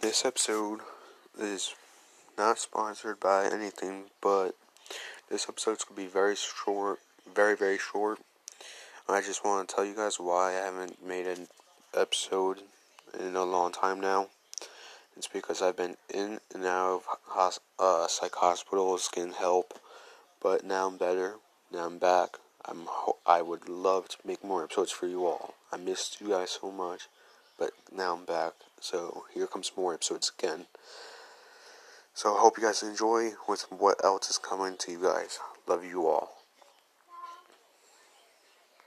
This episode is not sponsored by anything, but this episode's gonna be very short, very very short. I just want to tell you guys why I haven't made an episode in a long time now. It's because I've been in and out of uh, psych hospitals getting help, but now I'm better. Now I'm back. I'm ho- I would love to make more episodes for you all. I missed you guys so much, but now I'm back. So here comes more episodes again. So I hope you guys enjoy with what else is coming to you guys. Love you all.